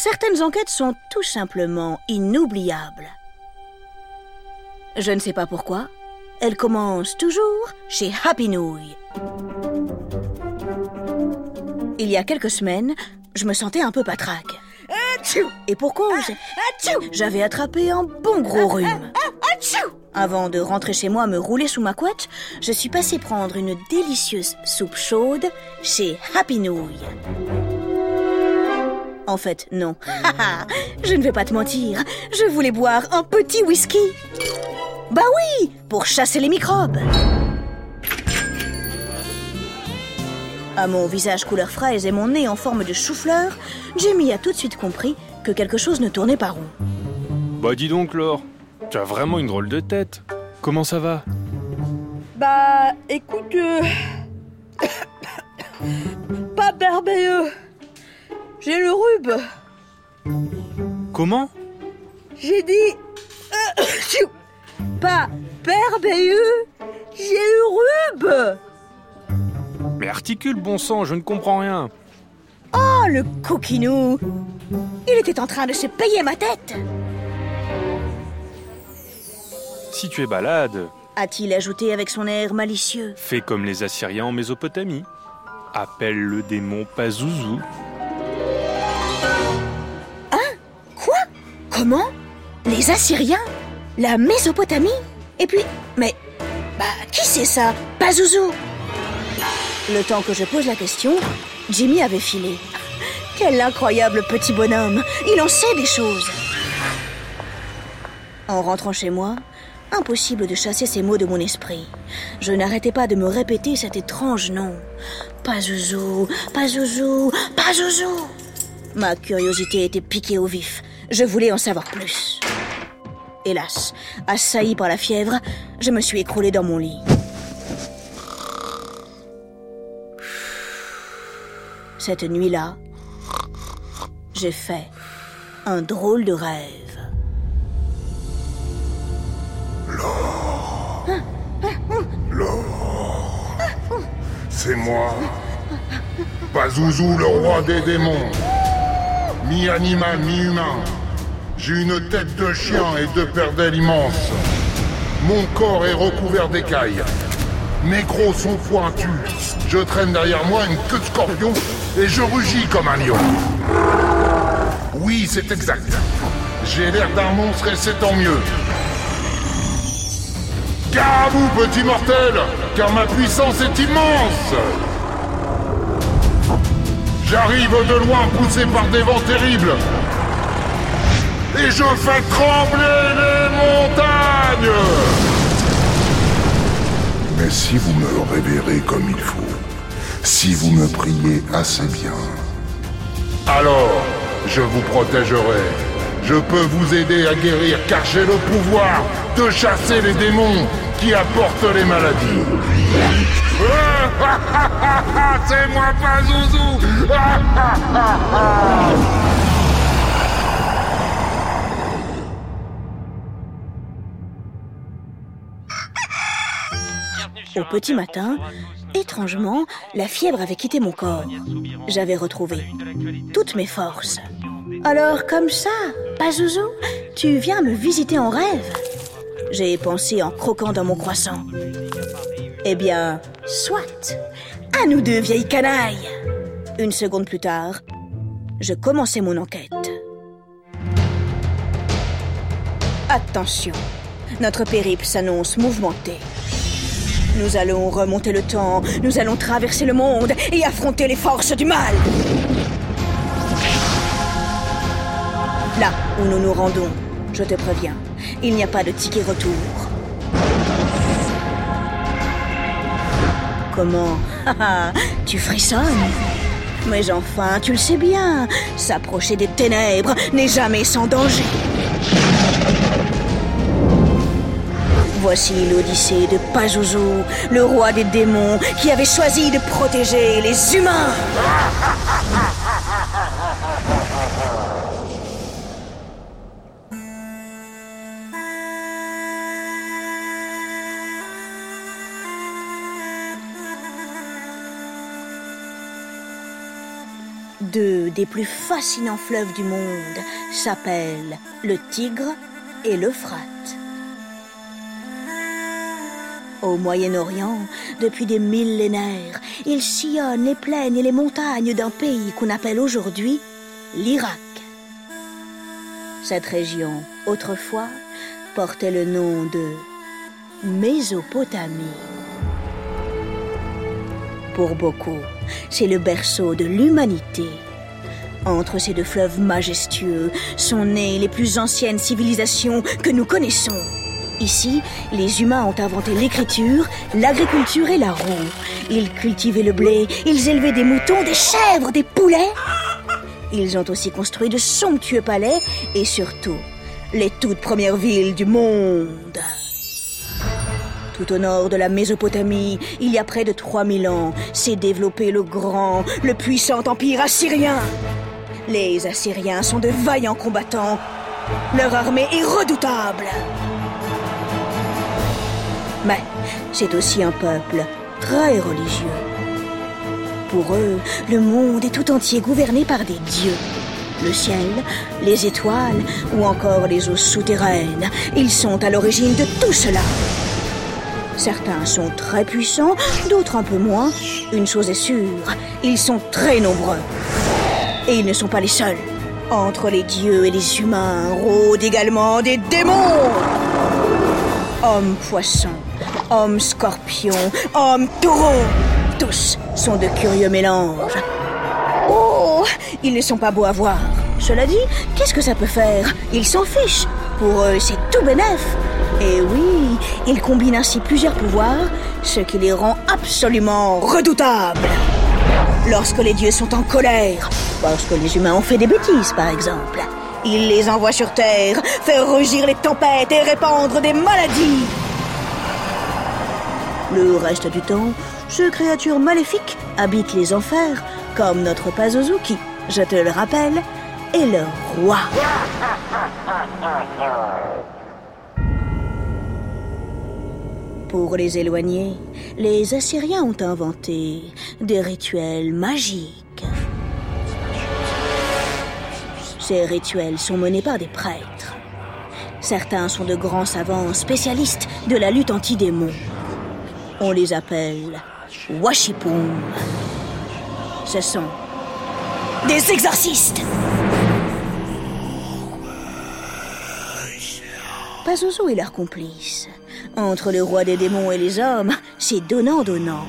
Certaines enquêtes sont tout simplement inoubliables. Je ne sais pas pourquoi, elles commencent toujours chez Happy Nouille. Il y a quelques semaines, je me sentais un peu patraque. Et pour cause, j'avais attrapé un bon gros rhume. Avant de rentrer chez moi me rouler sous ma couette, je suis passée prendre une délicieuse soupe chaude chez Happy Nouille. En fait, non. je ne vais pas te mentir. Je voulais boire un petit whisky. Bah oui, pour chasser les microbes. À mon visage couleur fraise et mon nez en forme de chou-fleur, Jamie a tout de suite compris que quelque chose ne tournait pas rond. Bah dis donc, Laure, tu as vraiment une drôle de tête. Comment ça va? Bah, écoute, euh, pas merveilleux. J'ai le rhume. Comment? J'ai dit euh, pas merveilleux. J'ai le rhume. Mais articule, bon sang, je ne comprends rien. Oh, le coquinou Il était en train de se payer ma tête Si tu es balade, a-t-il ajouté avec son air malicieux? fais comme les Assyriens en Mésopotamie. Appelle le démon Pazouzou. Comment? Les Assyriens? La Mésopotamie? Et puis, mais, bah, qui c'est ça? Pazouzou Le temps que je pose la question, Jimmy avait filé. Quel incroyable petit bonhomme Il en sait des choses En rentrant chez moi, impossible de chasser ces mots de mon esprit. Je n'arrêtais pas de me répéter cet étrange nom. Pazouzou, Pazouzou, Pazouzou Ma curiosité était piquée au vif. Je voulais en savoir plus. Hélas, assailli par la fièvre, je me suis écroulé dans mon lit. Cette nuit-là, j'ai fait un drôle de rêve. C'est moi, Pazouzou, le roi des démons. Mi-animal, mi-humain. J'ai une tête de chien et deux paires d'ailes immenses. Mon corps est recouvert d'écailles. Mes crocs sont pointus. Je traîne derrière moi une queue de scorpion et je rugis comme un lion. Oui, c'est exact. J'ai l'air d'un monstre et c'est tant mieux. Gare à vous, petit mortel, car ma puissance est immense. J'arrive de loin poussé par des vents terribles. Et je fais trembler les montagnes Mais si vous me révérez comme il faut, si vous me priez assez bien, alors je vous protégerai. Je peux vous aider à guérir car j'ai le pouvoir de chasser les démons qui apportent les maladies. C'est moi pas Au petit matin, étrangement, la fièvre avait quitté mon corps. J'avais retrouvé toutes mes forces. Alors, comme ça, Pazouzou, tu viens me visiter en rêve J'ai pensé en croquant dans mon croissant. Eh bien, soit. À nous deux, vieilles canailles. Une seconde plus tard, je commençais mon enquête. Attention, notre périple s'annonce mouvementé. Nous allons remonter le temps, nous allons traverser le monde et affronter les forces du mal. Là où nous nous rendons, je te préviens, il n'y a pas de ticket retour. Comment? Tu frissonnes Mais enfin, tu le sais bien, s'approcher des ténèbres n'est jamais sans danger. Voici l'Odyssée de Pazuzu, le roi des démons qui avait choisi de protéger les humains. Deux des plus fascinants fleuves du monde s'appellent le Tigre et l'Euphrate. Au Moyen-Orient, depuis des millénaires, il sillonne les plaines et les montagnes d'un pays qu'on appelle aujourd'hui l'Irak. Cette région, autrefois, portait le nom de Mésopotamie. Pour beaucoup, c'est le berceau de l'humanité. Entre ces deux fleuves majestueux sont nées les plus anciennes civilisations que nous connaissons. Ici, les humains ont inventé l'écriture, l'agriculture et la roue. Ils cultivaient le blé, ils élevaient des moutons, des chèvres, des poulets. Ils ont aussi construit de somptueux palais et surtout les toutes premières villes du monde. Tout au nord de la Mésopotamie, il y a près de 3000 ans, s'est développé le grand, le puissant empire assyrien. Les Assyriens sont de vaillants combattants. Leur armée est redoutable. Mais c'est aussi un peuple très religieux. Pour eux, le monde est tout entier gouverné par des dieux. Le ciel, les étoiles ou encore les eaux souterraines, ils sont à l'origine de tout cela. Certains sont très puissants, d'autres un peu moins. Une chose est sûre, ils sont très nombreux. Et ils ne sont pas les seuls. Entre les dieux et les humains rôdent également des démons. Hommes poissons, hommes scorpions, hommes taureaux. Tous sont de curieux mélanges. Oh, ils ne sont pas beaux à voir. Cela dit, qu'est-ce que ça peut faire? Ils s'en fichent. Pour eux, c'est Et oui, ils combinent ainsi plusieurs pouvoirs, ce qui les rend absolument redoutables. Lorsque les dieux sont en colère, parce que les humains ont fait des bêtises, par exemple, ils les envoient sur Terre, faire rugir les tempêtes et répandre des maladies. Le reste du temps, ces créatures maléfiques habitent les enfers, comme notre Pazuzu qui, je te le rappelle, est le roi. Pour les éloigner, les Assyriens ont inventé des rituels magiques. Ces rituels sont menés par des prêtres. Certains sont de grands savants spécialistes de la lutte anti-démons. On les appelle Washipum. Ce sont des exorcistes. Pazuzu est leur complice. Entre le roi des démons et les hommes, c'est donnant-donnant.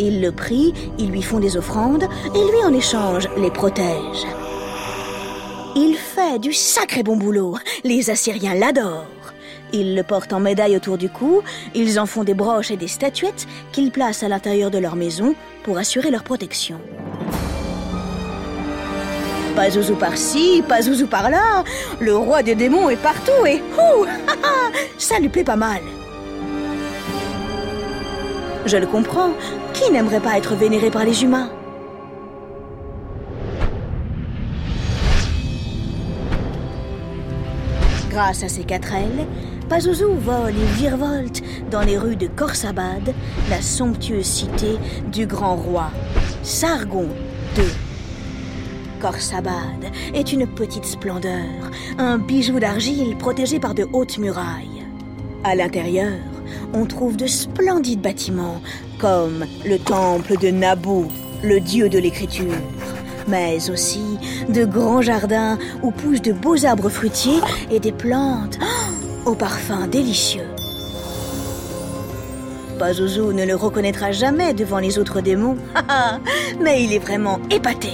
Ils le prient, ils lui font des offrandes, et lui, en échange, les protège. Il fait du sacré bon boulot. Les Assyriens l'adorent. Ils le portent en médaille autour du cou, ils en font des broches et des statuettes qu'ils placent à l'intérieur de leur maison pour assurer leur protection. Pas zouzou par-ci, pas zouzou par-là, le roi des démons est partout et ouh, ça lui plaît pas mal. Je le comprends, qui n'aimerait pas être vénéré par les humains? Grâce à ses quatre ailes, Pazuzu vole et virevolte dans les rues de Khorsabad, la somptueuse cité du grand roi, Sargon II. Khorsabad est une petite splendeur, un bijou d'argile protégé par de hautes murailles. À l'intérieur, on trouve de splendides bâtiments, comme le temple de Nabu, le dieu de l'écriture, mais aussi de grands jardins où poussent de beaux arbres fruitiers et des plantes oh, au parfum délicieux. Pazuzu ne le reconnaîtra jamais devant les autres démons, mais il est vraiment épaté.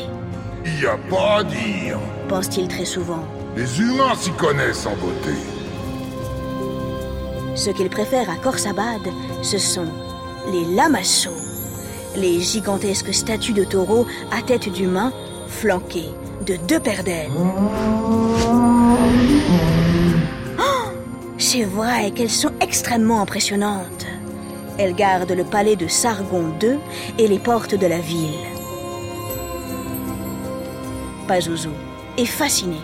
Y a pas à dire. Pense-t-il très souvent. Les humains s'y connaissent en beauté. Ce qu'il préfère à Khorsabad, ce sont les lamassos, les gigantesques statues de taureaux à tête d'humain flanquées de deux paires d'ailes. Oh, C'est vrai qu'elles sont extrêmement impressionnantes. Elles gardent le palais de Sargon II et les portes de la ville. Pazuzu est fasciné.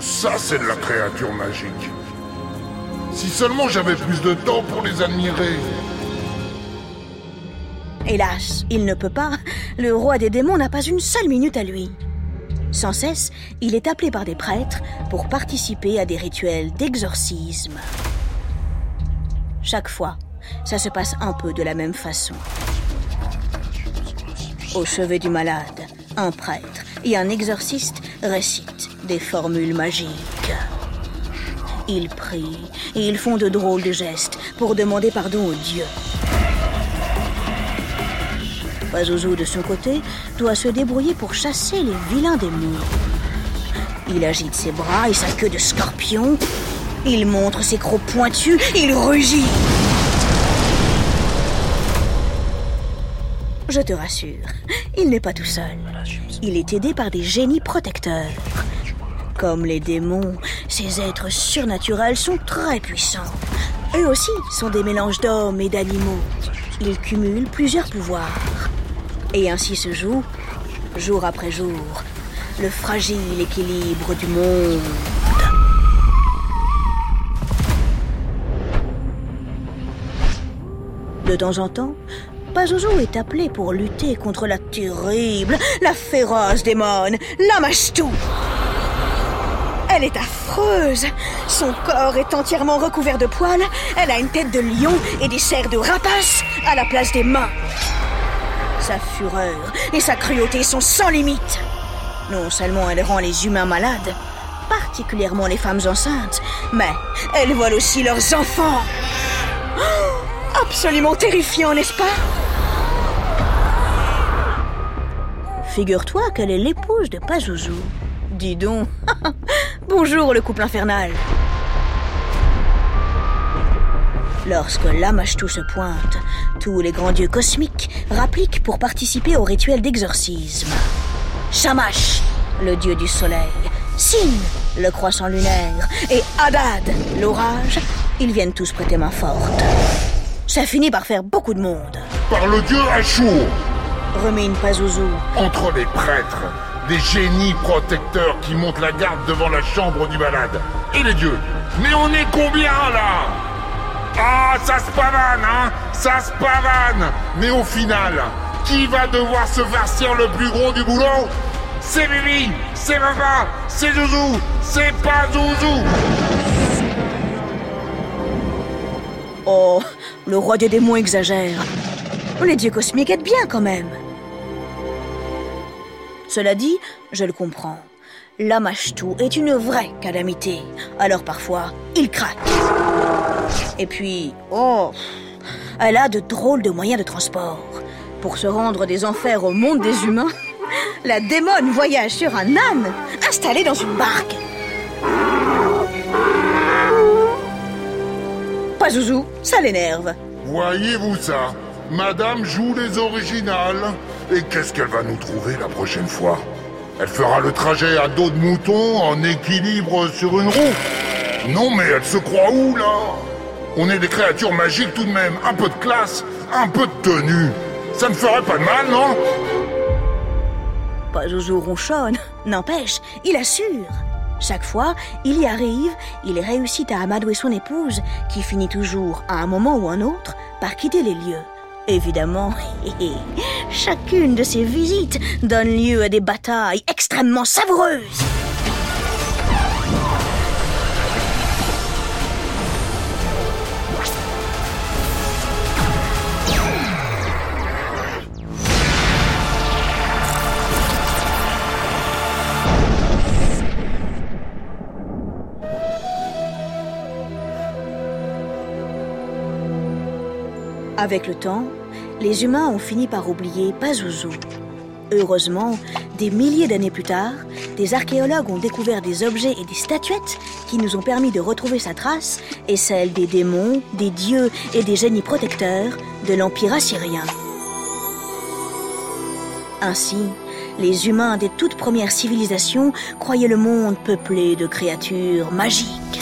Ça, c'est de la créature magique. Si seulement j'avais plus de temps pour les admirer. Hélas, il ne peut pas. Le roi des démons n'a pas une seule minute à lui. Sans cesse, il est appelé par des prêtres pour participer à des rituels d'exorcisme. Chaque fois, ça se passe un peu de la même façon. Au chevet du malade, un prêtre et un exorciste récitent des formules magiques. Ils prient et ils font de drôles de gestes pour demander pardon au Dieu. Pazuzu, de son côté, doit se débrouiller pour chasser les vilains démons. Il agite ses bras et sa queue de scorpion. Il montre ses crocs pointus. Il rugit. Je te rassure, il n'est pas tout seul. Il est aidé par des génies protecteurs. Comme les démons, ces êtres surnaturels sont très puissants. Eux aussi sont des mélanges d'hommes et d'animaux. Ils cumulent plusieurs pouvoirs. Et ainsi se joue, jour après jour, le fragile équilibre du monde. De temps en temps, Pazuzu est appelé pour lutter contre la terrible, la féroce démone, la. Elle est affreuse. Son corps est entièrement recouvert de poils. Elle a une tête de lion et des serres de rapace à la place des mains. Sa fureur et sa cruauté sont sans limite. Non seulement elle rend les humains malades, particulièrement les femmes enceintes, mais elle vole aussi leurs enfants. Oh, absolument terrifiant, n'est-ce pas? Figure-toi qu'elle est l'épouse de Pazuzu. Dis donc. Bonjour le couple infernal. Lorsque Lamashtu se pointe, tous les grands dieux cosmiques rappliquent pour participer au rituel d'exorcisme. Shamash, le dieu du soleil, Sin, le croissant lunaire, et Hadad, l'orage, ils viennent tous prêter main forte. Ça finit par faire beaucoup de monde. Par le dieu Ashur, Remine Pazuzu. entre les prêtres, des génies protecteurs qui montent la garde devant la chambre du malade. Et les dieux. Mais on est combien là? Ah, ça se pavane, hein? Ça se pavane Mais au final, qui va devoir se farcir le plus gros du boulot? C'est Bibi, c'est Papa, c'est Zouzou, c'est pas Zouzou Oh, le roi des démons exagère. Les dieux cosmiques aident bien quand même. Cela dit, je le comprends. Lamashtu est une vraie calamité. Alors parfois, il craque. Et puis, oh, elle a de drôles de moyens de transport. Pour se rendre des enfers au monde des humains, la démone voyage sur un âne installé dans une barque. Pas Zouzou, ça l'énerve. Voyez-vous ça? Madame joue les originales. Et qu'est-ce qu'elle va nous trouver la prochaine fois? Elle fera le trajet à dos de mouton en équilibre sur une roue Non mais elle se croit où là? On est des créatures magiques tout de même. Un peu de classe, un peu de tenue. Ça ne ferait pas de mal, non? Pas Zouzou ronchonne. N'empêche, il assure. Chaque fois, il y arrive, il réussit à amadouer son épouse, qui finit toujours, à un moment ou un autre, par quitter les lieux. Évidemment, chacune de ces visites donne lieu à des batailles extrêmement savoureuses. Avec le temps, les humains ont fini par oublier Pazuzu. Heureusement, des milliers d'années plus tard, des archéologues ont découvert des objets et des statuettes qui nous ont permis de retrouver sa trace et celle des démons, des dieux et des génies protecteurs de l'Empire assyrien. Ainsi, les humains des toutes premières civilisations croyaient le monde peuplé de créatures magiques.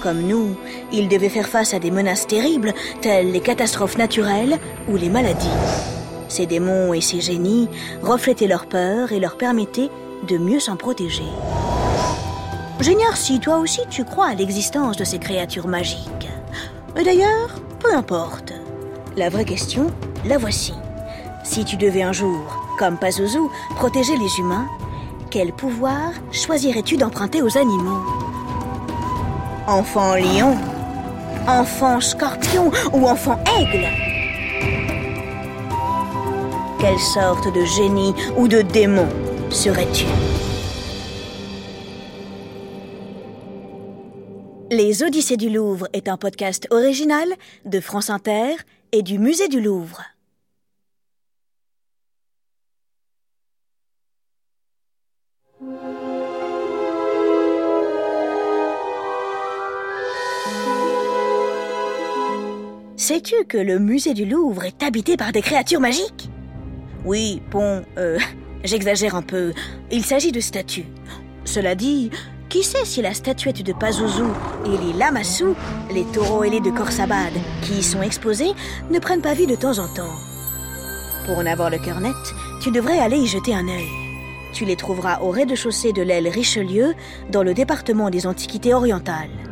Comme nous, ils devaient faire face à des menaces terribles telles les catastrophes naturelles ou les maladies. Ces démons et ces génies reflétaient leur peur et leur permettaient de mieux s'en protéger. J'ignore si toi aussi tu crois à l'existence de ces créatures magiques. Et d'ailleurs, peu importe. La vraie question, la voici. Si tu devais un jour, comme Pazuzu, protéger les humains, quel pouvoir choisirais-tu d'emprunter aux animaux? Enfant lion Enfant scorpion ou enfant aigle Quelle sorte de génie ou de démon serais-tu? Les Odyssées du Louvre est un podcast original de France Inter et du Musée du Louvre. Sais-tu que le musée du Louvre est habité par des créatures magiques? Oui, bon, euh, j'exagère un peu. Il s'agit de statues. Cela dit, qui sait si la statuette de Pazuzu et les Lamassu, les taureaux ailés de Khorsabad, qui y sont exposés, ne prennent pas vie de temps en temps? Pour en avoir le cœur net, tu devrais aller y jeter un œil. Tu les trouveras au rez-de-chaussée de l'aile Richelieu, dans le département des Antiquités orientales.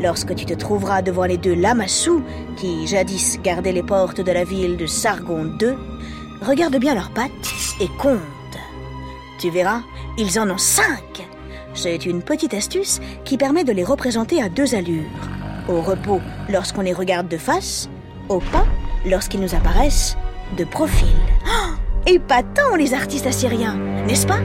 Lorsque tu te trouveras devant les deux Lamassu, qui jadis gardaient les portes de la ville de Sargon II, regarde bien leurs pattes et compte. Tu verras, ils en ont cinq. C'est une petite astuce qui permet de les représenter à deux allures. Au repos lorsqu'on les regarde de face, au pas lorsqu'ils nous apparaissent de profil. Oh, épatant les artistes assyriens, n'est-ce pas?